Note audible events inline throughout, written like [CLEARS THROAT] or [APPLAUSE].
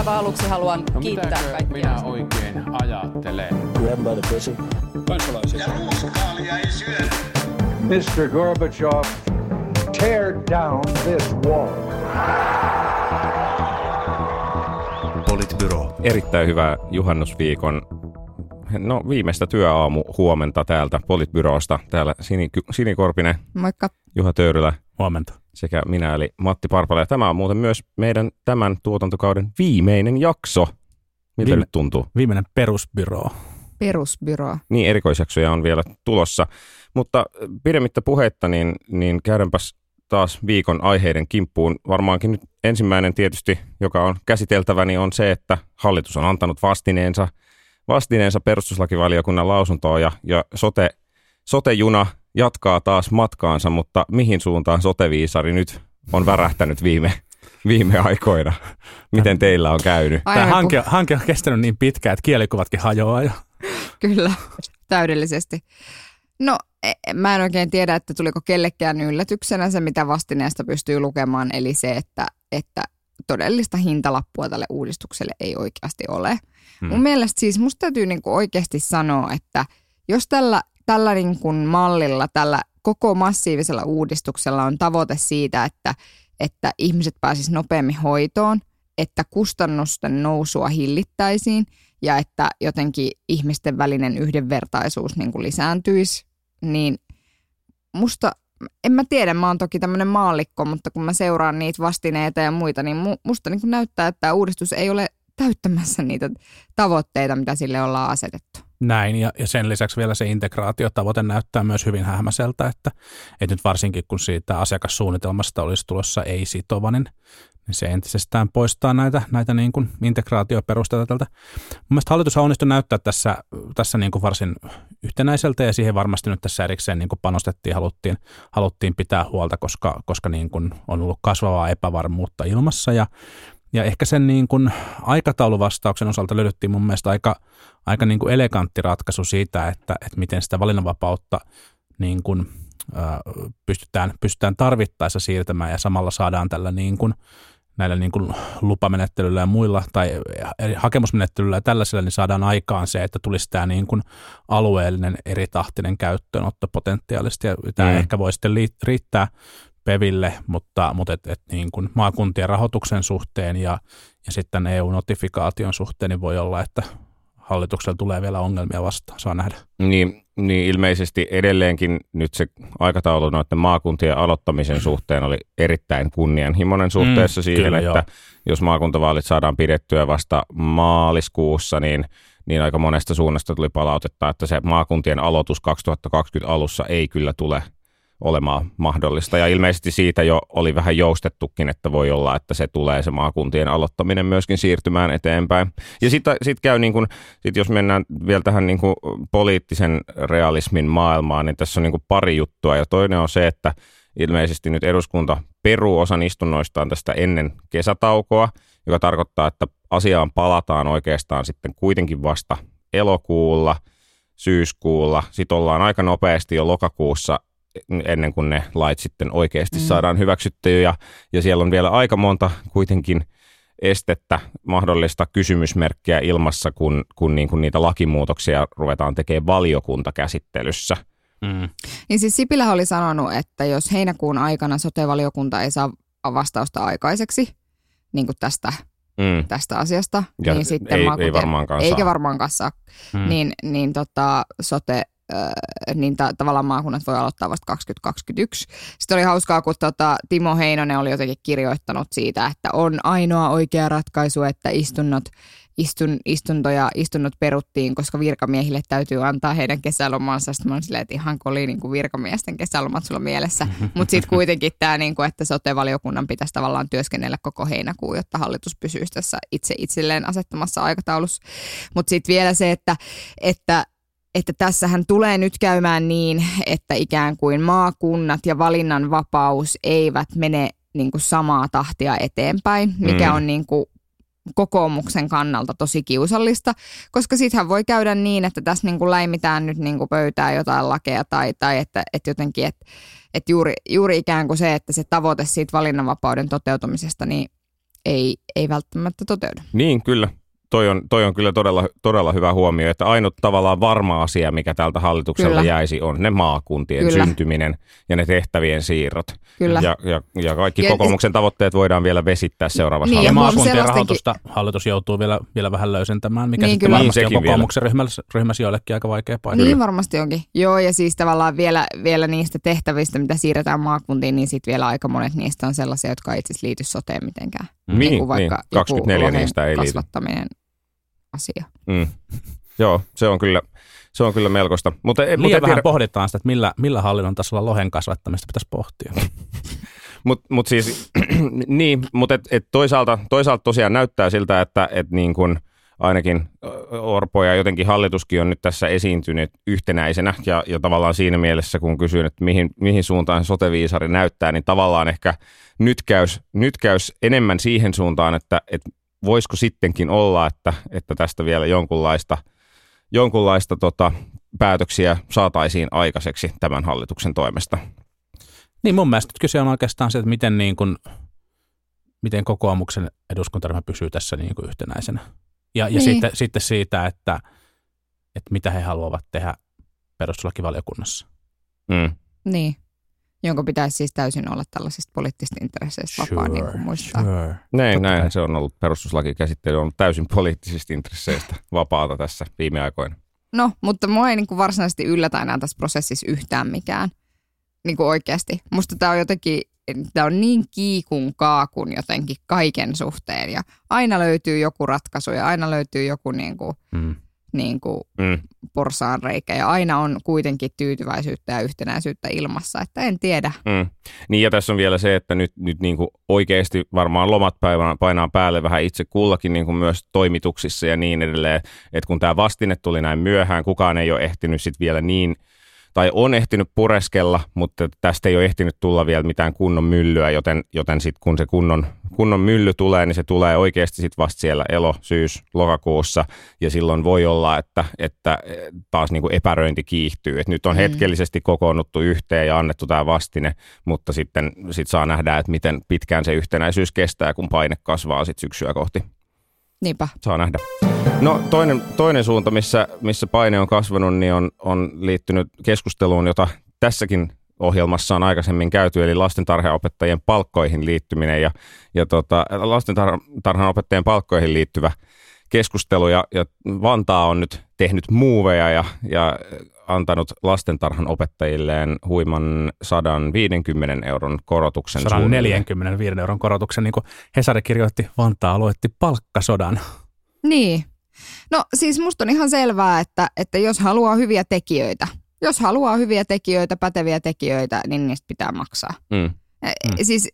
aivan aluksi haluan No kiittää kaikkia. minä oikein ajattelen? Grab by the pussy. kansalaisia. Ja ruuskaalia ei syödä. Mr. Gorbachev, tear down this wall. Politbyro. Erittäin hyvää juhannusviikon No viimeistä työaamu huomenta täältä Politbyrosta. Täällä Sini, Sinikorpinen, Moikka. Juha Töyrylä Huomenta. sekä minä eli Matti Parpala. Ja tämä on muuten myös meidän tämän tuotantokauden viimeinen jakso. Miltä Viime- nyt tuntuu? Viimeinen perusbyro. Perusbyro. Niin, erikoisjaksoja on vielä tulossa. Mutta pidemmittä puhetta, niin, niin käydäänpäs taas viikon aiheiden kimppuun. Varmaankin nyt ensimmäinen tietysti, joka on käsiteltävä, niin on se, että hallitus on antanut vastineensa, vastineensa perustuslakivaliokunnan lausuntoon ja, ja sote, sote-juna jatkaa taas matkaansa, mutta mihin suuntaan soteviisari nyt on värähtänyt viime, viime aikoina? Miten teillä on käynyt? Tämä kun- hanke, hanke on kestänyt niin pitkään, että kielikuvatkin hajoaa jo. Kyllä, täydellisesti. No, e- mä en oikein tiedä, että tuliko kellekään yllätyksenä se, mitä vastineesta pystyy lukemaan, eli se, että, että todellista hintalappua tälle uudistukselle ei oikeasti ole. Hmm. Mun mielestä siis musta täytyy niinku oikeasti sanoa, että jos tällä, tällä niinku mallilla, tällä koko massiivisella uudistuksella on tavoite siitä, että, että ihmiset pääsis nopeammin hoitoon, että kustannusten nousua hillittäisiin ja että jotenkin ihmisten välinen yhdenvertaisuus niin kuin lisääntyisi, niin musta, en mä tiedä, mä oon toki tämmöinen maallikko, mutta kun mä seuraan niitä vastineita ja muita, niin mu- musta niin kuin näyttää, että tämä uudistus ei ole täyttämässä niitä tavoitteita, mitä sille ollaan asetettu. Näin, ja, ja sen lisäksi vielä se integraatiotavoite näyttää myös hyvin hämäseltä, että, että nyt varsinkin kun siitä asiakassuunnitelmasta olisi tulossa ei-sitovainen, niin se entisestään poistaa näitä, näitä niin kuin integraatioperusteita tältä. Mun mielestä hallitus on onnistunut näyttää tässä, tässä niin kuin varsin yhtenäiseltä ja siihen varmasti nyt tässä erikseen niin kuin panostettiin, haluttiin, haluttiin pitää huolta, koska, koska niin kuin on ollut kasvavaa epävarmuutta ilmassa ja ja ehkä sen niin kuin aikatauluvastauksen osalta löydettiin mun mielestä aika, aika niin kuin elegantti ratkaisu siitä, että, että miten sitä valinnanvapautta niin kuin, ää, pystytään, pystytään tarvittaessa siirtämään ja samalla saadaan tällä niin kuin, näillä niin kuin lupamenettelyllä ja muilla tai hakemusmenettelyllä ja tällaisilla, niin saadaan aikaan se, että tulisi tämä niin kuin alueellinen eritahtinen käyttöönotto potentiaalisesti. Ja tämä Mm. ehkä voi sitten riittää PEVille, mutta, mutta et, et niin kuin maakuntien rahoituksen suhteen ja, ja sitten EU-notifikaation suhteen niin voi olla, että hallituksella tulee vielä ongelmia vastaan, saa nähdä. Niin, niin ilmeisesti edelleenkin nyt se aikataulu noiden maakuntien aloittamisen suhteen oli erittäin kunnianhimoinen suhteessa Mm, siihen, kyllä, että joo. jos maakuntavaalit saadaan pidettyä vasta maaliskuussa, niin, niin aika monesta suunnasta tuli palautetta, että se maakuntien aloitus 2020 alussa ei kyllä tule olemaan mahdollista. Ja ilmeisesti siitä jo oli vähän joustettukin, että voi olla, että se tulee se maakuntien aloittaminen myöskin siirtymään eteenpäin. Ja sitten sit käy niin kuin, sit jos mennään vielä tähän niin kuin poliittisen realismin maailmaan, niin tässä on niin kuin pari juttua. Ja toinen on se, että ilmeisesti nyt eduskunta peruu osan istunnoistaan tästä ennen kesätaukoa, joka tarkoittaa, että asiaan palataan oikeastaan sitten kuitenkin vasta elokuulla, syyskuulla. Sitten ollaan aika nopeasti jo lokakuussa ennen kuin ne lait sitten oikeasti mm. saadaan hyväksyttyä. Ja, ja siellä on vielä aika monta kuitenkin estettä, mahdollista kysymysmerkkiä ilmassa, kun, kun, niin kuin niitä lakimuutoksia ruvetaan tekemään valiokuntakäsittelyssä. Mm. Niin siis Sipilä oli sanonut, että jos heinäkuun aikana sote-valiokunta ei saa vastausta aikaiseksi niin kuin tästä, Mm. tästä asiasta, Ja niin sitten ei, ei maakuntien- varmaankaan eikä saa. varmaankaan saa, Mm. niin, niin tota, sote, niin ta- tavallaan maakunnat voi aloittaa vasta 2021. Sitten oli hauskaa, kun tota, Timo Heinonen oli jotenkin kirjoittanut siitä, että on ainoa oikea ratkaisu, että istunnot, istun, istuntoja, istunnot peruttiin, koska virkamiehille täytyy antaa heidän kesälomansa. Sitten mä olin silleen, että ihan oli niin kuin virkamiesten kesälomat sulla mielessä. [LAUGHS] Mutta sitten kuitenkin tämä, niin kuin, että sote-valiokunnan pitäisi tavallaan työskennellä koko heinäkuun, jotta hallitus pysyisi tässä itse itselleen asettamassa aikataulussa. Mutta sitten vielä se, että, että että tässähän tulee nyt käymään niin, että ikään kuin maakunnat ja valinnanvapaus eivät mene niin kuin samaa tahtia eteenpäin, mikä Mm. on niin kuin kokoomuksen kannalta tosi kiusallista, koska sittenhän voi käydä niin, että tässä niin kuin läimitään nyt niin kuin pöytään jotain lakeja tai, tai että, että jotenkin, että, että juuri, juuri ikään kuin se, että se tavoite siitä valinnanvapauden toteutumisesta, niin ei, ei välttämättä toteudu. Niin, kyllä. Toi on, toi on kyllä todella, todella hyvä huomio, että ainut tavallaan varma asia, mikä tältä hallitukselta Kyllä. jäisi, on ne maakuntien Kyllä. syntyminen ja ne tehtävien siirrot. Kyllä. Ja, ja, ja kaikki Ja- kokoomuksen tavoitteet voidaan vielä vesittää seuraavassa Niin, Ja maakuntien rahoitusta hallitus joutuu vielä, vielä vähän löysentämään, mikä Niin, sitten kyllä. varmasti Niin, on kokoomuksen ryhmässä, ryhmässä joillekin aika vaikea paikka. Niin varmasti onkin. Joo, ja siis tavallaan vielä, vielä niistä tehtävistä, mitä siirretään maakuntiin, niin sitten vielä aika monet niistä on sellaisia, jotka ei itse asiassa liity soteen mitenkään. Niin, kuin niin, 24 lohen niistä ei liity. kasvattaminen asia. Mm. Joo, se on kyllä, se on kyllä melkoista. Mutta, Liian mutta vähän tiedä, pohditaan sitä, että millä, millä hallinnon tasolla lohen kasvattamista pitäisi pohtia. [LAUGHS] Mutta mut siis, [CLEARS THROAT] niin, mutta et, et toisaalta, toisaalta tosiaan näyttää siltä, että et niin kun ainakin Orpo ja jotenkin hallituskin on nyt tässä esiintynyt yhtenäisenä ja, ja tavallaan siinä mielessä, kun kysyin, että mihin, mihin suuntaan soteviisari näyttää, niin tavallaan ehkä nyt käys, nyt käys enemmän siihen suuntaan, että, että voisiko sittenkin olla, että, että tästä vielä jonkunlaista, jonkunlaista tota, päätöksiä saataisiin aikaiseksi tämän hallituksen toimesta. Niin mun mielestä nyt kyse on oikeastaan se, että miten, niin kuin, miten kokoomuksen eduskuntaryhmä pysyy tässä niin kuin yhtenäisenä. Ja, ja Niin. sitten, sitten siitä, että, että mitä he haluavat tehdä perustuslakivaliokunnassa. Mm. Niin. Jonka pitäisi siis täysin olla tällaisista poliittisista intresseistä vapaa, niin kuin muistaa. sure. Näin, näin se on ollut perustuslakikäsittely, on ollut täysin poliittisista intresseistä vapaata tässä viime aikoina. No, mutta mua ei niin kuin varsinaisesti yllätä enää tässä prosessissa yhtään mikään. Niin kuin oikeasti. Musta tämä on jotenkin, tämä on niin kiikun kaakun jotenkin kaiken suhteen. Ja aina löytyy joku ratkaisu ja aina löytyy joku niin kuin, Mm. Niin kuin Mm. porsaanreikä. Ja aina on kuitenkin tyytyväisyyttä ja yhtenäisyyttä ilmassa. Että en tiedä. Mm. Niin ja tässä on vielä se, että nyt, nyt niin kuin oikeasti varmaan lomat päivänä painaa päälle vähän itse kullakin niin kuin myös toimituksissa ja niin edelleen. Että kun tämä vastine tuli näin myöhään, kukaan ei ole ehtinyt sitten vielä niin tai on ehtinyt pureskella, mutta tästä ei ole ehtinyt tulla vielä mitään kunnon myllyä, joten, joten sitten kun se kunnon, kunnon mylly tulee, niin se tulee oikeasti sitten vasta siellä elo, syys, lokakuussa, ja silloin voi olla, että, että taas niin kuin epäröinti kiihtyy. Et nyt on Mm. hetkellisesti kokoonnuttu yhteen ja annettu tämä vastine, mutta sitten sit saa nähdä, että miten pitkään se yhtenäisyys kestää, kun paine kasvaa sitten syksyä kohti Niinpä. saa nähdä. No toinen, toinen suunta, missä, missä paine on kasvanut, niin on, on liittynyt keskusteluun, jota tässäkin ohjelmassa on aikaisemmin käyty, eli lastentarhaopettajien palkkoihin liittyminen ja, ja tota, lastentarhanopettajien palkkoihin liittyvä keskustelu ja, ja Vantaa on nyt tehnyt muuveja ja, ja antanut lastentarhan opettajilleen huiman 150 euron korotuksen. suunnilleen. 145 euron korotuksen, niin kuin Hesari kirjoitti, Vantaa aloitti palkkasodan. Niin. No siis musta on ihan selvää, että, että jos haluaa hyviä tekijöitä, jos haluaa hyviä tekijöitä, päteviä tekijöitä, niin niistä pitää maksaa. Mm. Mm. Siis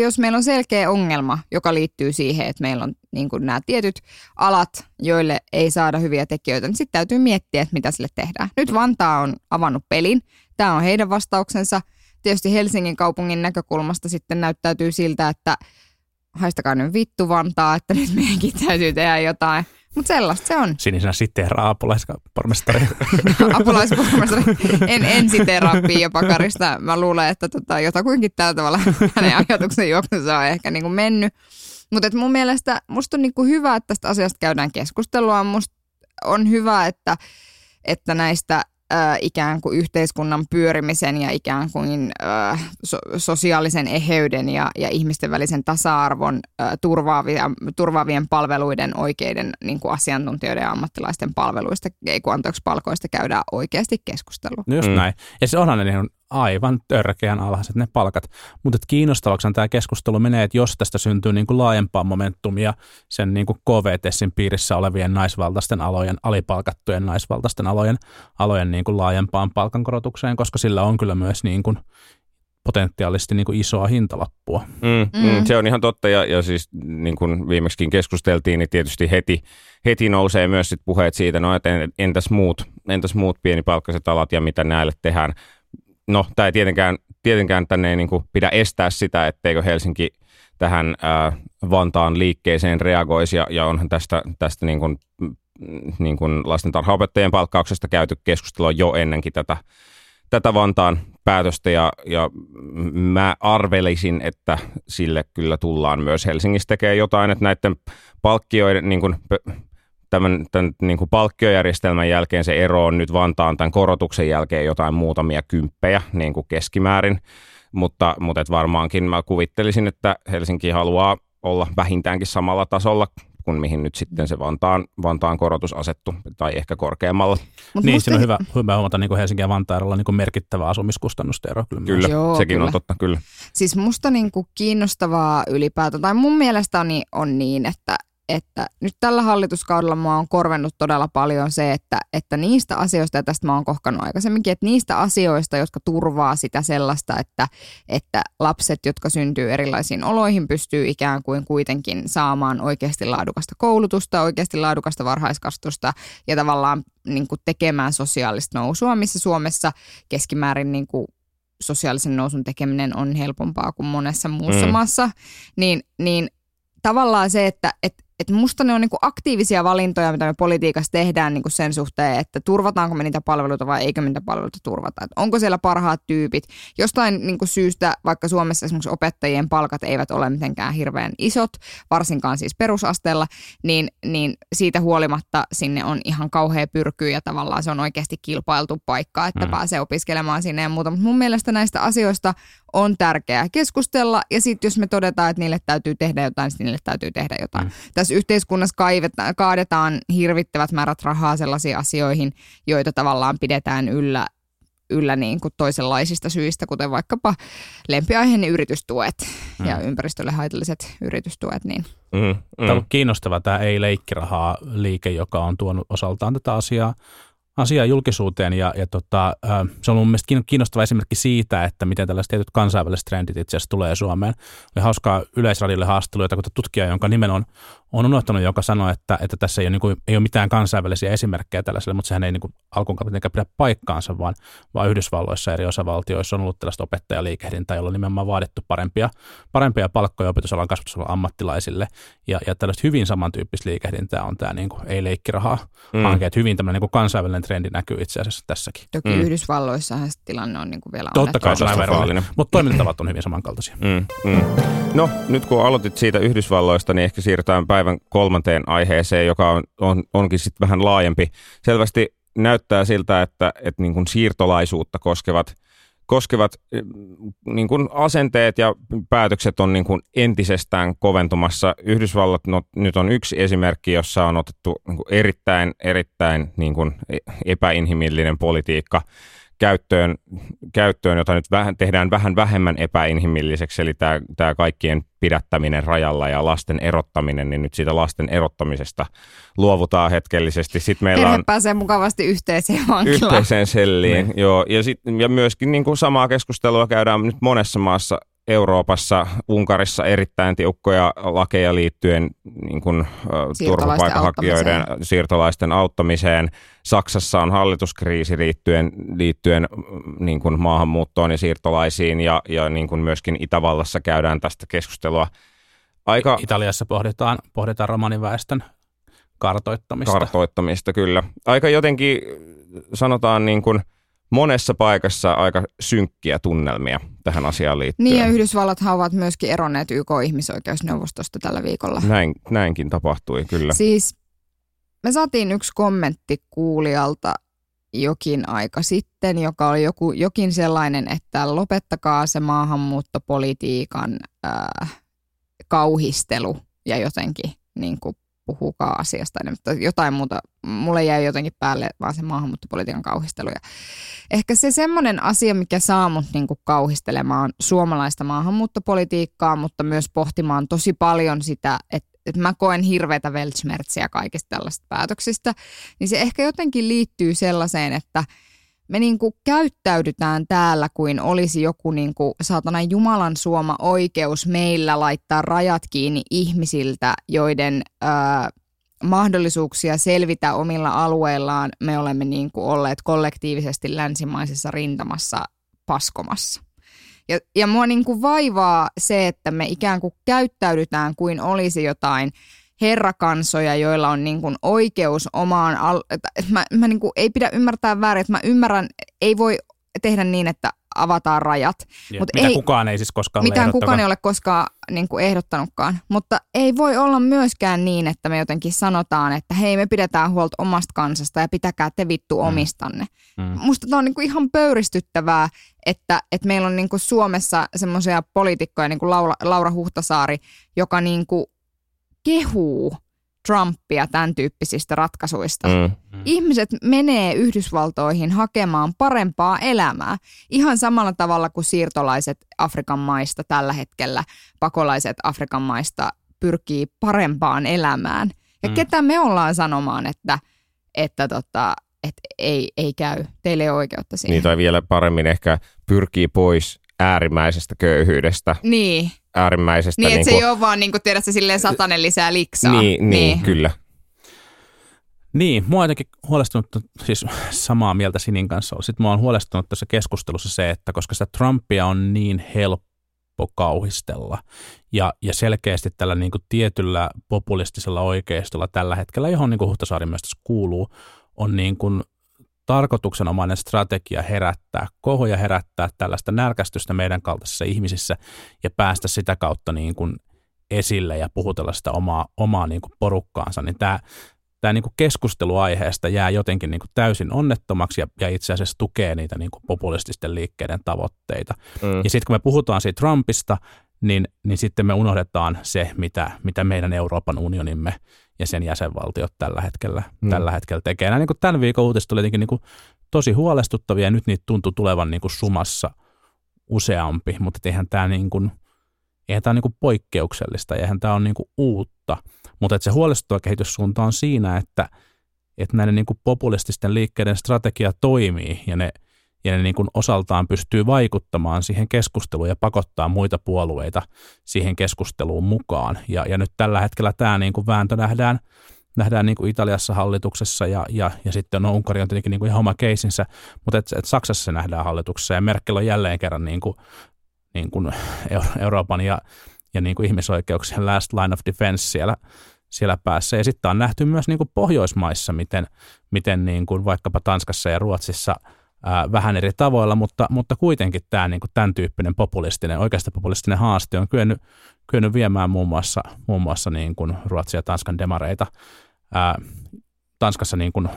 jos meillä on selkeä ongelma, joka liittyy siihen, että meillä on niin kuin nämä tietyt alat, joille ei saada hyviä tekijöitä, niin sitten täytyy miettiä, että mitä sille tehdään. Nyt Vantaa on avannut pelin. Tämä on heidän vastauksensa. Tietysti Helsingin kaupungin näkökulmasta sitten näyttäytyy siltä, että haistakaa nyt vittu Vantaa, että nyt meidänkin täytyy tehdä jotain. Mutta sellaista se on. Sinisenä siteeraa apulaispormestari. [LAUGHS] apulaispormestari. En, en siteeraa Pia Pakarista. Mä luulen, että tota, jotakuinkin tällä tavalla [LAUGHS] hänen ajatuksen juoksunsa on ehkä niin kuin mennyt. Mutta mun mielestä musta on niin kuin hyvä, että tästä asiasta käydään keskustelua. Musta on hyvä, että, että näistä äh, ikään kuin yhteiskunnan pyörimisen ja ikään kuin äh, so, sosiaalisen eheyden ja, ja ihmisten välisen tasa-arvon äh, turvaavia, turvaavien palveluiden oikeiden niin kuin asiantuntijoiden ja ammattilaisten palveluista, ei kun anteeksi palkoista käydään oikeasti keskustelua. No just Mm. näin. Ja se onhan ne niin aivan törkeän alhaiset ne palkat. Mutta kiinnostavaksi tämä keskustelu menee, että jos tästä syntyy niin kuin laajempaa momentumia sen niin kuin KVTSin piirissä olevien naisvaltaisten alojen, alipalkattujen naisvaltaisten alojen, alojen niin kuin laajempaan palkankorotukseen, koska sillä on kyllä myös niin kuin potentiaalisesti niin kuin isoa hintalappua. Mm, mm. Mm. Se on ihan totta ja, ja siis niin kuin viimeksikin keskusteltiin, niin tietysti heti, heti nousee myös sit puheet siitä, no että en- entäs muut, entäs muut pienipalkkaiset alat ja mitä näille tehdään. No tämä ei tietenkään, tietenkään tänne ei niin kuin pidä estää sitä, etteikö Helsinki tähän ää, Vantaan liikkeeseen reagoisi. Ja, ja onhan tästä, tästä niin kuin, mm, niin kuin lastentarhaopettajien palkkauksesta käyty keskustelua jo ennenkin tätä, tätä Vantaan päätöstä. Ja, ja mä arvelisin, että sille kyllä tullaan myös. Helsingissä tekemään jotain, että näiden palkkioiden, niin kuin, tämän, tämän niin kuin palkkiojärjestelmän jälkeen se ero on nyt Vantaan tämän korotuksen jälkeen jotain muutamia kymppejä niin kuin keskimäärin, mutta, mutta et varmaankin mä kuvittelisin, että Helsinki haluaa olla vähintäänkin samalla tasolla kuin mihin nyt sitten se Vantaan, Vantaan korotus asettu, tai ehkä korkeammalla. Mut niin, siinä on hyvä, hyvä huomata niin kuin Helsingin ja Vantaalla niin merkittävä asumiskustannusten ero. Kyllä, kyllä Joo, sekin kyllä. on totta, kyllä. Siis musta niin kuin kiinnostavaa ylipäätään, tai mun mielestä on niin, on niin että, että nyt tällä hallituskaudella mua on korvennut todella paljon se, että, että niistä asioista, ja tästä mä oon kohkannut aikaisemminkin, että niistä asioista, jotka turvaa sitä sellaista, että, että lapset, jotka syntyy erilaisiin oloihin, pystyy ikään kuin kuitenkin saamaan oikeasti laadukasta koulutusta, oikeasti laadukasta varhaiskastusta ja tavallaan niin kuin tekemään sosiaalista nousua, missä Suomessa keskimäärin niin kuin sosiaalisen nousun tekeminen on helpompaa kuin monessa muussa mm. maassa, niin, niin tavallaan se, että, että että musta ne on niinku aktiivisia valintoja, mitä me politiikassa tehdään niinku sen suhteen, että turvataanko me niitä palveluita vai eikö me niitä palveluita turvata. Et onko siellä parhaat tyypit. Jostain niinku syystä, vaikka Suomessa esimerkiksi opettajien palkat eivät ole mitenkään hirveän isot, varsinkaan siis perusasteella, niin, niin siitä huolimatta sinne on ihan kauhea pyrky ja tavallaan se on oikeasti kilpailtu paikka, että mm. pääsee opiskelemaan sinne ja muuta. Mutta mun mielestä näistä asioista on tärkeää keskustella ja sitten jos me todetaan, että niille täytyy tehdä jotain, niin niille täytyy tehdä jotain. Mm. Tässä yhteiskunnassa kaivetaan, kaadetaan hirvittävät määrät rahaa sellaisiin asioihin, joita tavallaan pidetään yllä yllä niin kuin toisenlaisista syistä, kuten vaikkapa lempiaiheeni yritystuet mm. ja ympäristölle haitalliset yritystuet. Niin. Mm, mm. Tämä on kiinnostava tämä ei-leikkirahaa liike, joka on tuonut osaltaan tätä asiaa asiaa julkisuuteen ja, ja tota, se on mun mielestä kiinnostava esimerkki siitä, että miten tällaiset tietyt kansainväliset trendit itse asiassa tulee Suomeen. Oli hauskaa Yleisradiolle haastattelu, jota tutkija, jonka nimen on, on unohtanut, joka sanoi, että, että tässä ei ole, niin kuin, ei ole mitään kansainvälisiä esimerkkejä tällaiselle, mutta sehän ei niin kuin, alkuun pidä paikkaansa, vaan, vaan Yhdysvalloissa eri osavaltioissa on ollut tällaista opettajaliikehdintää, jolla on nimenomaan vaadittu parempia, parempia palkkoja opetusalan kasvatusalan ammattilaisille. Ja, ja tällaista hyvin samantyyppistä liikehdintää on tämä niin kuin, ei-leikkirahaa mm. hanke, että hyvin tämmöinen niin kuin kansainvälinen trendi näkyy itse asiassa tässäkin. Toki mm. Yhdysvalloissahan tilanne on niin kuin vielä Totta kai se on aivan mutta toimintatavat on hyvin samankaltaisia. Mm, mm. No, nyt kun aloitit siitä Yhdysvalloista, niin ehkä siirrytään päivän kolmanteen aiheeseen, joka on, on, onkin sitten vähän laajempi. Selvästi näyttää siltä, että, että niin kuin siirtolaisuutta koskevat, koskevat niin kuin asenteet ja päätökset on niin kuin entisestään koventumassa. Yhdysvallat no, nyt on yksi esimerkki, jossa on otettu niin kuin erittäin, erittäin niin kuin epäinhimillinen politiikka käyttöön, käyttöön, jota nyt vähän, tehdään vähän vähemmän epäinhimilliseksi, eli tämä, tämä kaikkien pidättäminen rajalla ja lasten erottaminen, niin nyt siitä lasten erottamisesta luovutaan hetkellisesti. Sitten meillä Perhe on, pääsee mukavasti yhteiseen vankilaan. Yhteiseen selliin, niin. joo. Ja, sit, ja myöskin niin kuin samaa keskustelua käydään nyt monessa maassa Euroopassa, Unkarissa erittäin tiukkoja lakeja liittyen niin kuin, turvapaikanhakijoiden siirtolaisten auttamiseen. Saksassa on hallituskriisi liittyen, liittyen niin kuin maahanmuuttoon ja siirtolaisiin ja, ja niin kuin myöskin Itävallassa käydään tästä keskustelua. Aika, Italiassa pohditaan, pohditaan romaniväestön kartoittamista. Kartoittamista, kyllä. Aika jotenkin sanotaan niin kuin – monessa paikassa aika synkkiä tunnelmia tähän asiaan liittyen. Niin ja Yhdysvallat ovat myöskin eronneet YK-ihmisoikeusneuvostosta tällä viikolla. Näin, näinkin tapahtui, kyllä. Siis me saatiin yksi kommentti kuulijalta jokin aika sitten, joka oli joku, jokin sellainen, että lopettakaa se maahanmuuttopolitiikan äh, kauhistelu ja jotenkin niin kuin puhukaa asiasta. Tai jotain muuta, mulle jäi jotenkin päälle vaan se maahanmuuttopolitiikan kauhistelu. Ja ehkä se semmoinen asia, mikä saa mut niinku kauhistelemaan suomalaista maahanmuuttopolitiikkaa, mutta myös pohtimaan tosi paljon sitä, että että mä koen hirveätä weltschmerziä kaikista tällaisista päätöksistä, niin se ehkä jotenkin liittyy sellaiseen, että – me niin kuin käyttäydytään täällä kuin olisi joku niin kuin, saatana Jumalan suoma oikeus meillä laittaa rajat kiinni ihmisiltä, joiden ää, mahdollisuuksia selvitä omilla alueillaan me olemme niin kuin olleet kollektiivisesti länsimaisessa rintamassa paskomassa. Ja, ja mua niin kuin vaivaa se, että me ikään kuin käyttäydytään kuin olisi jotain – herrakansoja, joilla on niin kuin oikeus omaan, al- mä, mä niin kuin, ei pidä ymmärtää väärin, että mä ymmärrän, ei voi tehdä niin, että avataan rajat. Ja Mut mitä ei- kukaan ei siis koskaan Mitä ehdottakaan. kukaan ei ole koskaan niin kuin ehdottanutkaan. Mutta ei voi olla myöskään niin, että me jotenkin sanotaan, että hei me pidetään huolta omasta kansasta ja pitäkää te vittu omistanne. Mm. Musta tämä on niin kuin ihan pöyristyttävää, että, että meillä on niin kuin Suomessa semmoisia poliitikkoja niin kuin Laura, Laura Huhtasaari, joka niin kuin kehuu Trumpia tämän tyyppisistä ratkaisuista. Mm. Ihmiset menee Yhdysvaltoihin hakemaan parempaa elämää. Ihan samalla tavalla kuin siirtolaiset Afrikan maista tällä hetkellä, pakolaiset Afrikan maista pyrkii parempaan elämään. Ja Mm. mm. ketä me ollaan sanomaan, että, että, tota, että ei, ei käy, teillä ei ole oikeutta siihen. Niin tai vielä paremmin ehkä pyrkii pois äärimmäisestä köyhyydestä, niin, äärimmäisestä niin että se niinku- ei ole vaan niin kuin tiedät se silleen satanen lisää liksaa. niin, niin, niin, kyllä. Niin, mua on jotenkin huolestunut, siis samaa mieltä Sinin kanssa. Sitten mua on huolestunut tässä keskustelussa se, että koska sitä Trumpia on niin helppo kauhistella ja, ja selkeästi tällä niin kuin tietyllä populistisella oikeistolla tällä hetkellä, johon niin kuin Huhtasaari myös tässä kuuluu, on niin kuin tarkoituksenomainen strategia herättää kohoja, herättää tällaista närkästystä meidän kaltaisissa ihmisissä ja päästä sitä kautta niin kuin esille ja puhutella sitä omaa, omaa niin kuin porukkaansa, niin tämä tämä niin keskusteluaiheesta jää jotenkin niin kuin täysin onnettomaksi ja, ja itse asiassa tukee niitä niin kuin populististen liikkeiden tavoitteita. Mm. Ja sitten kun me puhutaan siitä Trumpista, niin, niin sitten me unohdetaan se, mitä, mitä meidän Euroopan unionimme ja sen jäsenvaltiot tällä hetkellä, Mm. tällä hetkellä tekee. Nämä niin kuin tämän viikon uutiset oli jotenkin niin kuin tosi huolestuttavia ja nyt niitä tuntui tulevan niin kuin sumassa useampi, mutta eihän tämä niin kuin, eihän tämä niin kuin poikkeuksellista ja eihän tämä ole niin kuin uutta. Mutta että se huolestuttava kehityssuunta on siinä, että, että näiden niin kuin populististen liikkeiden strategia toimii ja ne, ja ne niin kuin osaltaan pystyy vaikuttamaan siihen keskusteluun ja pakottaa muita puolueita siihen keskusteluun mukaan. Ja, ja nyt tällä hetkellä tämä niin kuin vääntö nähdään, nähdään niin kuin Italiassa hallituksessa ja, ja, ja sitten no Unkari on tietenkin niin kuin ihan oma keissinsä, mutta et, et Saksassa se nähdään hallituksessa ja Merkel on jälleen kerran niin kuin, niin kuin Euro- Euroopan ja, ja niin kuin ihmisoikeuksien last line of defense siellä, siellä päässä. Ja sitten on nähty myös niin kuin Pohjoismaissa, miten, miten niin kuin vaikkapa Tanskassa ja Ruotsissa ää, vähän eri tavoilla, mutta, mutta kuitenkin tämä niin kuin tämän tyyppinen populistinen, oikeasta populistinen haaste on kyennyt, kyennyt viemään muun muassa, muun muassa niin kuin Ruotsin ja Tanskan demareita ää, Tanskassa niin kuin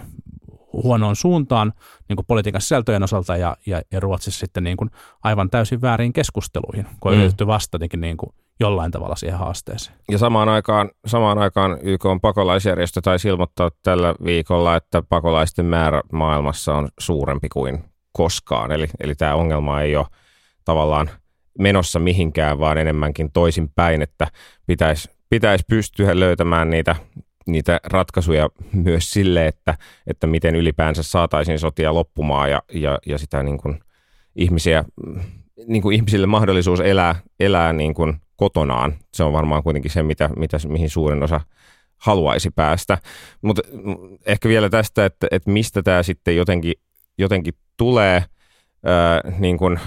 huonoon suuntaan niin kuin politiikan sisältöjen osalta ja, ja, ja Ruotsissa sitten niin kuin aivan täysin väärin keskusteluihin, kun on Mm. yritetty vastata niin kuin jollain tavalla siihen haasteeseen. Ja samaan aikaan, samaan aikaan YK on pakolaisjärjestö taisi ilmoittaa tällä viikolla, että pakolaisten määrä maailmassa on suurempi kuin koskaan. Eli, eli tämä ongelma ei ole tavallaan menossa mihinkään, vaan enemmänkin toisinpäin, että pitäisi pitäisi pystyä löytämään niitä, niitä ratkaisuja myös sille, että, että miten ylipäänsä saataisiin sotia loppumaan ja, ja, ja sitä niin kuin ihmisiä, niin kuin ihmisille mahdollisuus elää, elää niin kuin kotonaan. Se on varmaan kuitenkin se, mitä, mitä, mihin suurin osa haluaisi päästä. Mutta ehkä vielä tästä, että, että mistä tämä sitten jotenkin, jotenkin tulee, ää, niin kuin,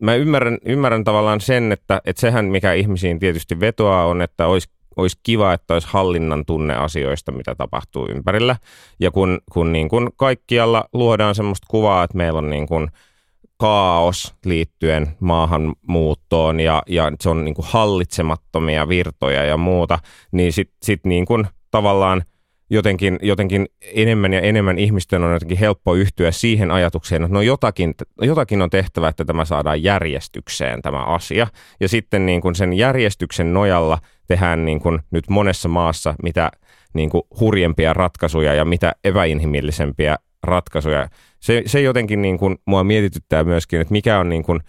mä ymmärrän, ymmärrän tavallaan sen, että, että sehän mikä ihmisiin tietysti vetoaa on, että olisi olisi kiva, että olisi hallinnan tunne asioista, mitä tapahtuu ympärillä. Ja kun, kun niin kuin kaikkialla luodaan semmoista kuvaa, että meillä on niin kuin kaos liittyen maahanmuuttoon ja, ja se on niin kuin hallitsemattomia virtoja ja muuta, niin sitten sit niin tavallaan jotenkin, jotenkin enemmän ja enemmän ihmisten on jotenkin helppo yhtyä siihen ajatukseen, että no jotakin, jotakin on tehtävä, että tämä saadaan järjestykseen tämä asia. Ja sitten niin kuin sen järjestyksen nojalla tehdään niin kuin nyt monessa maassa mitä niin kuin hurjempia ratkaisuja ja mitä epäinhimillisempiä ratkaisuja. Se, se jotenkin niin kuin mua mietityttää myöskin, että mikä on niin kuin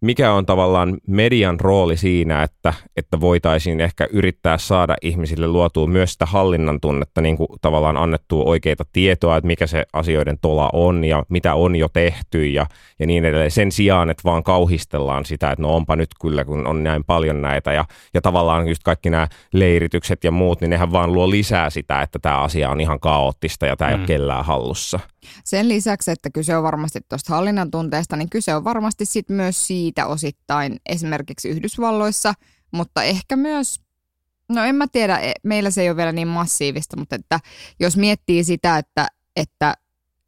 mikä on tavallaan median rooli siinä, että, että voitaisiin ehkä yrittää saada ihmisille luotua myös sitä hallinnan tunnetta, niin kuin tavallaan annettua oikeita tietoa, että mikä se asioiden tola on ja mitä on jo tehty ja, ja niin edelleen. Sen sijaan, että vaan kauhistellaan sitä, että no onpa nyt kyllä, kun on näin paljon näitä ja, ja tavallaan just kaikki nämä leiritykset ja muut, niin nehän vaan luo lisää sitä, että tämä asia on ihan kaoottista ja tämä mm. ei ole kellään hallussa. Sen lisäksi, että kyse on varmasti tuosta hallinnan tunteesta, niin kyse on varmasti sit myös siitä osittain esimerkiksi Yhdysvalloissa, mutta ehkä myös, no en mä tiedä, meillä se ei ole vielä niin massiivista, mutta että jos miettii sitä, että, että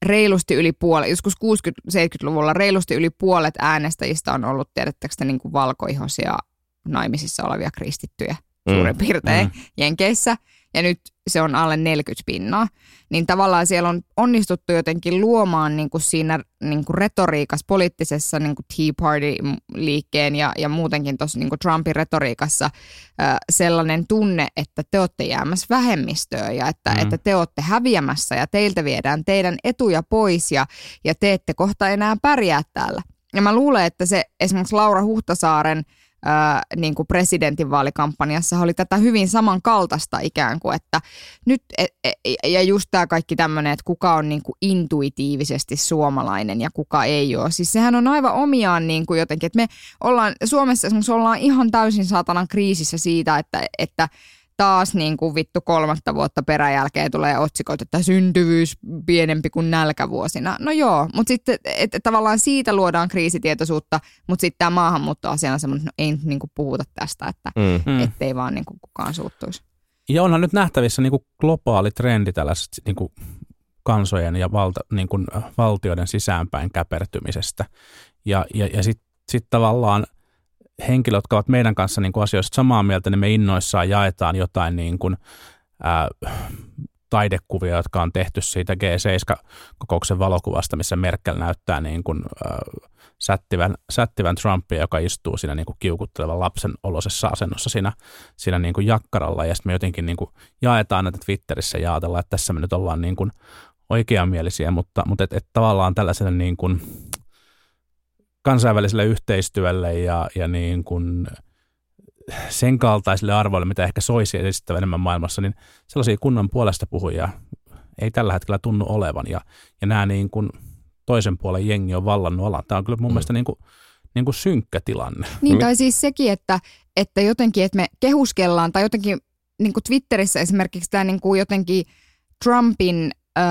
reilusti yli puolet, joskus 60-70-luvulla reilusti yli puolet äänestäjistä on ollut, tiedättekö te, niin kuin valkoihoisia naimisissa olevia kristittyjä Mm, suurin piirtein mm. Jenkeissä. Ja nyt se on alle 40 pinnaa. Niin tavallaan siellä on onnistuttu jotenkin luomaan niin kuin siinä niin kuin retoriikassa, poliittisessa niin kuin Tea Party-liikkeen ja, ja muutenkin tuossa niin kuin Trumpin retoriikassa äh, sellainen tunne, että te olette jäämässä vähemmistöön ja että, Mm. mm. että te olette häviämässä ja teiltä viedään teidän etuja pois ja, ja te ette kohta enää pärjää täällä. Ja mä luulen, että se esimerkiksi Laura Huhtasaaren ää, niin kuin presidentinvaalikampanjassa oli tätä hyvin samankaltaista ikään kuin, että nyt, e, e, ja just tämä kaikki tämmöinen, että kuka on niin kuin intuitiivisesti suomalainen ja kuka ei ole. Siis sehän on aivan omiaan niin kuin jotenkin, että me ollaan, Suomessa esimerkiksi ollaan ihan täysin saatanan kriisissä siitä, että, että taas niin kuin vittu kolmatta vuotta peräjälkeen tulee otsikot, että syntyvyys pienempi kuin nälkävuosina. No joo, mutta sitten että tavallaan siitä luodaan kriisitietoisuutta, mutta sitten tämä maahanmuuttoasia on semmoinen, että no ei nyt niin kuin puhuta tästä, että Mm. Mm. ettei vaan niin kuin kukaan suuttuisi. Ja onhan nyt nähtävissä niin kuin globaali trendi tällaisesta niin kuin kansojen ja valta, niin kuin valtioiden sisäänpäin käpertymisestä. Ja, ja, ja sitten sit tavallaan henkilöt, jotka ovat meidän kanssa niin kuin asioista samaa mieltä, niin me innoissaan jaetaan jotain niin kuin, ää, taidekuvia, jotka on tehty siitä G7-kokouksen valokuvasta, missä Merkel näyttää niin kuin, ää, sättivän, sättivän Trumpia, joka istuu siinä niin kuin kiukuttelevan lapsen oloisessa asennossa siinä, siinä niin kuin jakkaralla. Ja sitten me jotenkin niin kuin jaetaan näitä Twitterissä ja ajatellaan, että tässä me nyt ollaan niin kuin oikeamielisiä, mutta, mutta et, et tavallaan tällaiselle niin kuin kansainväliselle yhteistyölle ja, ja niin kuin sen kaltaisille arvoille, mitä ehkä soisi edistävä enemmän maailmassa, niin sellaisia kunnan puolesta puhujia ei tällä hetkellä tunnu olevan. Ja, ja nämä niin kuin toisen puolen jengi on vallannut alan. Tämä on kyllä mun Mm. mielestä niin kuin, niin kuin synkkä tilanne. Niin, Mi- tai siis sekin, että, että jotenkin, että me kehuskellaan, tai jotenkin niin kuin Twitterissä esimerkiksi tämä niin kuin jotenkin Trumpin ö,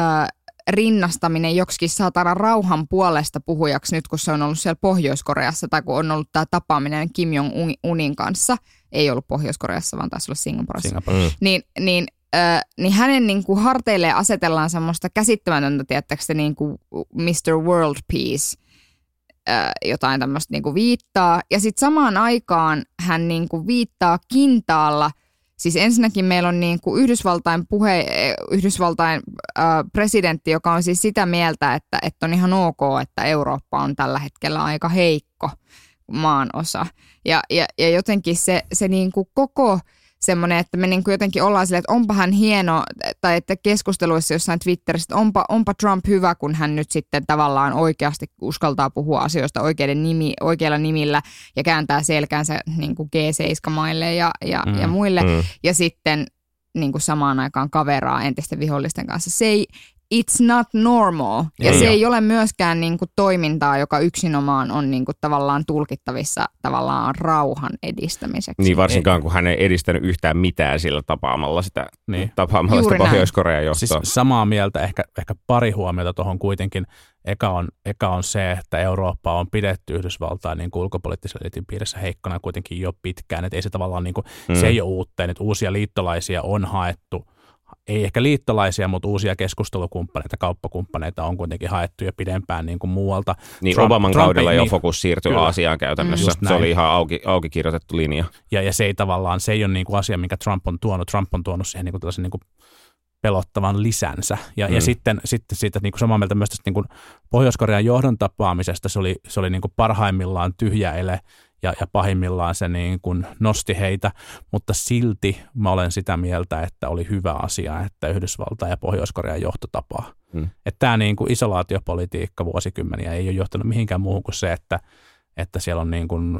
rinnastaminen joksikin saatana rauhan puolesta puhujaksi nyt, kun se on ollut siellä Pohjois-Koreassa, tai kun on ollut tämä tapaaminen Kim Jong-unin kanssa, ei ollut Pohjois-Koreassa, vaan taisi olla Singaporessa Singapore. Mm. niin, niin, äh, niin hänen niin kuin harteilleen asetellaan semmoista käsittämätöntä, tiedättekö se niin kuin Mr. World Peace, äh, jotain tämmöistä niin kuin viittaa. Ja sitten samaan aikaan hän niin kuin viittaa kintaalla, siis ensinnäkin meillä on niin kuin Yhdysvaltain, puhe, Yhdysvaltain äh, presidentti, joka on siis sitä mieltä, että, että on ihan ok, että Eurooppa on tällä hetkellä aika heikko maanosa. Ja, ja, ja jotenkin se, se niin kuin koko semmoinen, että me niin kuin jotenkin ollaan silleen, että onpa hän hieno, tai että keskusteluissa jossain Twitterissä, että onpa, onpa Trump hyvä, kun hän nyt sitten tavallaan oikeasti uskaltaa puhua asioista oikeiden nimi, oikeilla nimillä ja kääntää selkänsä niin kuin G7-maille ja, ja, Mm, ja muille. Mm. Ja sitten niin kuin samaan aikaan kaveraa entisten vihollisten kanssa. Se ei, it's not normal. Ja Ei se oo. ei ole myöskään niin kuin toimintaa, joka yksinomaan on niin kuin tavallaan tulkittavissa tavallaan rauhan edistämiseksi. Niin varsinkaan, kun hän ei edistänyt yhtään mitään sillä tapaamalla sitä, Niin. tapaamalla Juuri sitä. Pohjois-Korean Siis johtoa. samaa mieltä, ehkä, ehkä pari huomiota tuohon kuitenkin. Eka on, eka on se, että Eurooppa on pidetty Yhdysvaltain niin kuin ulkopoliittisen eliitin piirissä heikkona kuitenkin jo pitkään. Et ei se tavallaan, niin kuin, Mm. se ei ole uutta. Nyt uusia liittolaisia on haettu. Ei ehkä liittolaisia, mutta uusia keskustelukumppaneita, kauppakumppaneita on kuitenkin haettu jo pidempään niin kuin muualta. Niin Trump- Obaman Trump ei- kaudella jo niin. fokus siirtyi Kyllä. Aasiaan käytännössä. Se oli ihan auki, auki kirjoitettu linja. Ja, ja se ei tavallaan, se ei ole niin kuin asia, minkä Trump on tuonut. Trump on tuonut siihen niin kuin tällaisen niin kuin pelottavan lisänsä. Ja, mm. ja sitten, sitten siitä niin kuin samaa mieltä myös tästä niin kuin Pohjois-Korean johdon tapaamisesta, se oli, se oli niin kuin parhaimmillaan tyhjä ele ja, ja pahimmillaan se niin kuin nosti heitä, mutta silti mä olen sitä mieltä, että oli hyvä asia, että Yhdysvaltain ja Pohjois-Korean johto tapaa. Mm. Että tämä niin kuin isolaatiopolitiikka vuosikymmeniä ei ole johtanut mihinkään muuhun kuin se, että, että siellä on niin kuin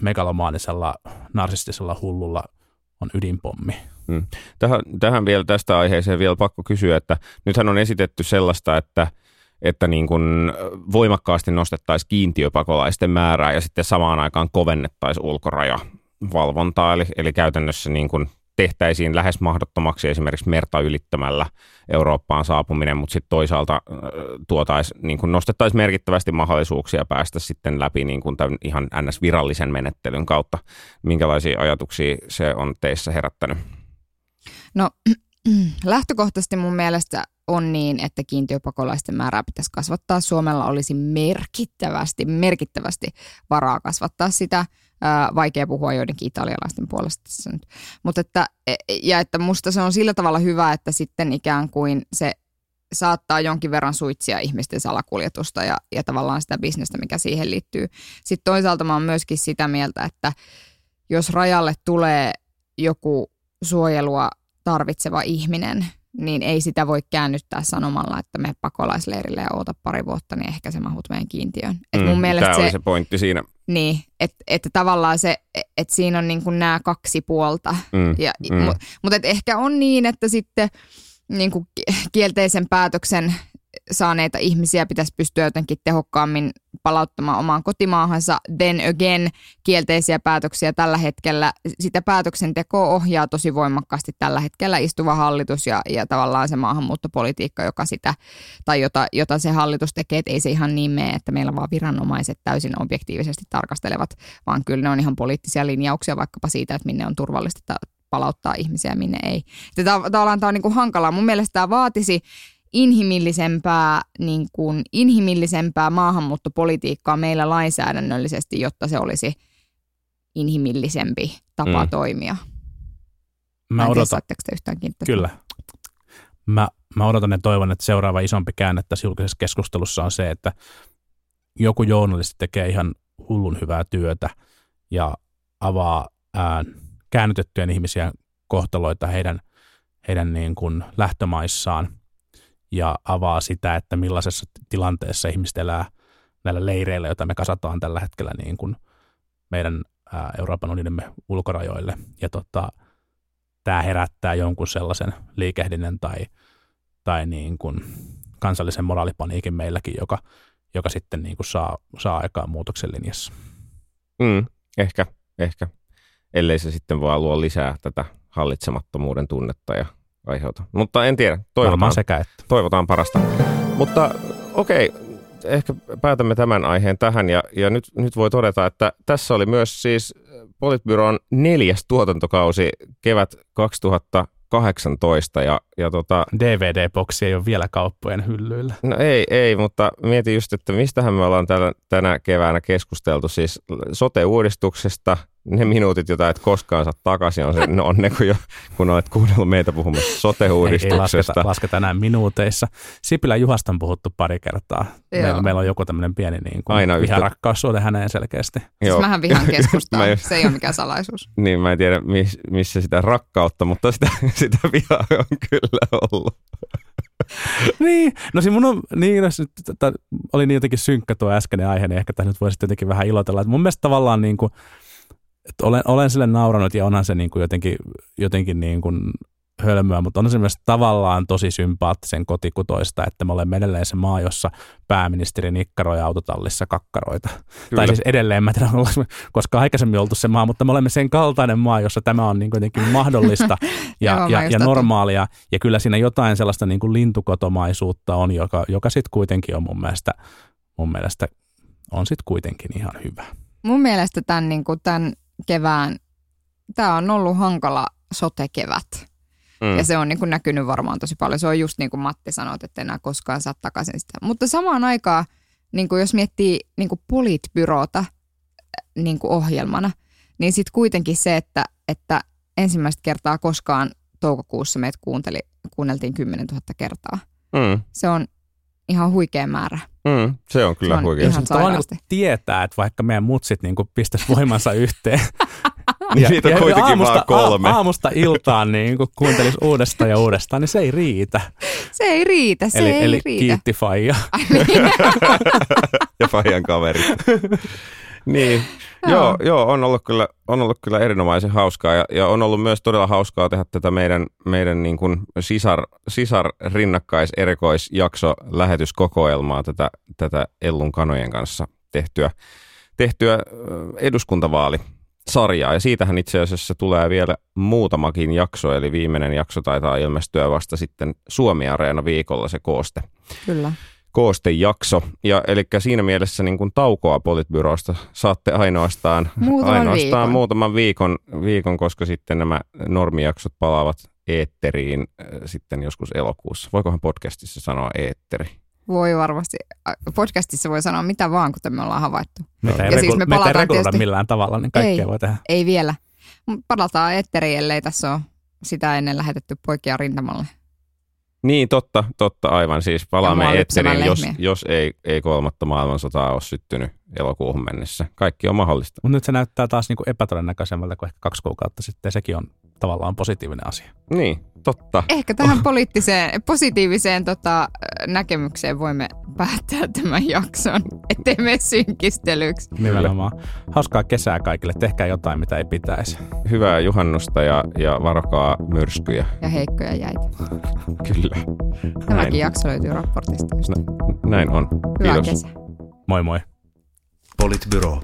megalomaanisella, narsistisella hullulla on ydinpommi. Tähän, tähän vielä tästä aiheeseen vielä pakko kysyä, että nythän on esitetty sellaista, että että niin kuin voimakkaasti nostettaisiin kiintiöpakolaisten määrää ja sitten samaan aikaan kovennettaisiin ulkorajavalvontaa, eli, eli käytännössä niin kuin tehtäisiin lähes mahdottomaksi esimerkiksi merta ylittämällä Eurooppaan saapuminen, mutta sitten toisaalta äh, tuotais, niin kuin nostettaisiin merkittävästi mahdollisuuksia päästä sitten läpi niin kuin tämän ihan NS-virallisen menettelyn kautta. Minkälaisia ajatuksia se on teissä herättänyt? No. [CLEARS THROAT] Lähtökohtaisesti mun mielestä on niin, että kiintiöpakolaisten määrää pitäisi kasvattaa. Suomella olisi merkittävästi, merkittävästi varaa kasvattaa sitä. Ää, vaikea puhua joidenkin italialaisten puolesta tässä nyt. Mutta että, e, ja että musta se on sillä tavalla hyvä, että sitten ikään kuin se saattaa jonkin verran suitsia ihmisten salakuljetusta ja, ja tavallaan sitä bisnestä, mikä siihen liittyy. Sitten toisaalta mä oon myöskin sitä mieltä, että jos rajalle tulee joku suojelua tarvitseva ihminen, niin ei sitä voi käännyttää sanomalla, että me pakolaisleirille ja oota pari vuotta, niin ehkä se mahut meidän kiintiöön. Et mun Mm, mielestä Tämä se, oli se pointti siinä. Niin, että et tavallaan se, että siinä on niin nämä kaksi puolta. Mm. Ja, Mm. Mutta et ehkä on niin, että sitten niin kuin kielteisen päätöksen saaneita ihmisiä pitäisi pystyä jotenkin tehokkaammin palauttamaan omaan kotimaahansa. Then again, kielteisiä päätöksiä tällä hetkellä, sitä päätöksentekoa ohjaa tosi voimakkaasti tällä hetkellä istuva hallitus ja, ja tavallaan se maahanmuuttopolitiikka, joka sitä, tai jota, jota se hallitus tekee, että ei se ihan niin mene, että meillä vaan viranomaiset täysin objektiivisesti tarkastelevat, vaan kyllä ne on ihan poliittisia linjauksia vaikkapa siitä, että minne on turvallista ta- palauttaa ihmisiä, minne ei. Tavallaan tämä on niin kuin hankalaa. Mun mielestä tämä vaatisi inhimillisempää, niin kuin, inhimillisempää maahanmuuttopolitiikkaa meillä lainsäädännöllisesti, jotta se olisi inhimillisempi tapa Mm. toimia. Mä en tiedä, odotan, saatteko te yhtään kiinnittää? kyllä. Mä, mä odotan ja toivon, että seuraava isompi käänne tässä julkisessa keskustelussa on se, että joku journalisti tekee ihan hullun hyvää työtä ja avaa ää, käännytettyjen ihmisiä kohtaloita heidän, heidän niin kuin lähtömaissaan ja avaa sitä, että millaisessa tilanteessa ihmiset elää näillä leireillä, joita me kasataan tällä hetkellä niin kuin meidän Euroopan unionimme ulkorajoille. Ja tota, tämä herättää jonkun sellaisen liikehdinnän tai, tai niin kuin kansallisen moraalipaniikin meilläkin, joka, joka sitten niin kuin saa, saa aikaan muutoksen linjassa. Mm, ehkä, ehkä. Ellei se sitten vaan luo lisää tätä hallitsemattomuuden tunnetta ja aiheuta. Mutta en tiedä, toivotaan, sekä että. toivotaan parasta. Mutta okei, ehkä päätämme tämän aiheen tähän ja, ja nyt, nyt voi todeta, että tässä oli myös siis Politbyron neljäs tuotantokausi kevät 2018 ja, ja tota, DVD-boksi ei ole vielä kauppojen hyllyillä. No ei, ei, mutta mietin just, että mistähän me ollaan täällä, tänä keväänä keskusteltu. Siis sote-uudistuksesta, ne minuutit, joita et koskaan saa takaisin, on, se, no on ne, kun, jo, kun olet kuunnellut meitä puhumassa Ei, ei sote-uudistuksesta. lasketa, lasketa enää minuuteissa. Sipilä Juhasta on puhuttu pari kertaa. Meillä, Joo. meillä on joku tämmöinen pieni niin kuin Aina yhtä- viharakkaussuhde häneen selkeästi. Siis mähän vihaan [LAUGHS] keskustaa, Mä just- se ei ole mikään salaisuus. [LAUGHS] Niin, mä en tiedä, miss, missä sitä rakkautta, mutta sitä, [LAUGHS] sitä vihaa on kyllä ollut. niin, no siis mun on, niin, no, se- tota, oli niin jotenkin synkkä tuo äskeinen aihe, niin ehkä tässä nyt voisi jotenkin vähän ilotella. Että mun mielestä tavallaan niin kuin, että olen, olen sille nauranut ja onhan se niin kuin jotenkin, jotenkin niin kuin hölmöä, mutta on se myös tavallaan tosi sympaattisen kotikutoista, että me olemme edelleen se maa, jossa pääministeri nikkaroi autotallissa kakkaroita. Kyllä. Tai siis edelleen, mä en tiedä, ollaanko me koska aikaisemmin oltu se maa, mutta me olemme sen kaltainen maa, jossa tämä on niin kuitenkin mahdollista [LAUGHS] ja, Joo, ja, ja normaalia. Ja kyllä siinä jotain sellaista niin kuin lintukotomaisuutta on, joka, joka sitten kuitenkin on mun mielestä, mun mielestä on sitten kuitenkin ihan hyvä. Mun mielestä tämän, niin kuin tämän kevään, tämä on ollut hankala sote-kevät. Mm. Ja se on niin kuin näkynyt varmaan tosi paljon. Se on just niin kuin Matti sanoi, että enää koskaan saa takaisin sitä. Mutta samaan aikaan, niin kuin jos miettii niin kuin politbyroota äh, niin kuin ohjelmana, niin sitten kuitenkin se, että, että ensimmäistä kertaa koskaan toukokuussa meitä kuunteli, kuunneltiin 10 000 kertaa. Mm, Se on ihan huikea määrä. Mm, se on kyllä Se on huikea. ihan tavallaan niin tietää, että vaikka meidän mutsit niin pistäisi voimansa yhteen. [LAUGHS] Niin niitä on kuitenkin aamusta, vaan kolme. A, aamusta iltaan niin kuuntelisi uudestaan ja uudestaan, niin se ei riitä. Se ei riitä, se eli ei eli riitä. kiitti Faija. Ai [LAUGHS] ja Fajan kaveri. [LAUGHS] niin, [LAUGHS] joo, joo on, ollut kyllä, on ollut kyllä erinomaisen hauskaa ja, ja on ollut myös todella hauskaa tehdä tätä meidän, meidän niin kuin sisar, sisar rinnakkais erikoisjakso lähetyskokoelmaa tätä, tätä Ellun kanojen kanssa tehtyä, tehtyä eduskuntavaali sarjaa ja siitähän itse asiassa tulee vielä muutamakin jakso, eli viimeinen jakso taitaa ilmestyä vasta sitten Suomi-areena viikolla se kooste. Kyllä. Koostejakso. Ja eli siinä mielessä niin kuin taukoa Politbyrosta saatte ainoastaan, Muutaman ainoastaan viikon. muutaman viikon, viikon, koska sitten nämä normijaksot palaavat eetteriin äh, sitten joskus elokuussa. Voikohan podcastissa sanoa eetteri? Voi varmasti. Podcastissa voi sanoa mitä vaan, kuten me ollaan havaittu. Meitä ei, Ja regu- siis me meitä ei reguloida millään tavalla, niin kaikkea Ei. voi tehdä. Ei vielä. Palataan etteriin, ellei tässä ole sitä ennen lähetetty poikia rintamalle. Niin, totta, totta, aivan. Siis palaamme eetteriin, jos, jos ei, ei kolmatta maailmansotaa ole syttynyt elokuuhun mennessä. Kaikki on mahdollista. Mutta nyt se näyttää taas niinku epätodennäköisemmaltä kuin ehkä kaksi kuukautta sitten. ja Sekin on tavallaan positiivinen asia. Niin, totta. Ehkä tähän poliittiseen, positiiviseen tota, näkemykseen voimme päättää tämän jakson, ettei mene synkistelyksi. Nimenomaan. Hauskaa kesää kaikille. Tehkää jotain, mitä ei pitäisi. Hyvää juhannusta ja, ja varokaa myrskyjä. Ja heikkoja jäitä. [LAUGHS] Kyllä. Tämäkin Näin, jakso löytyy raportista. Just. näin on. Hyvää Kiitos. kesää. Moi moi. Politbyro.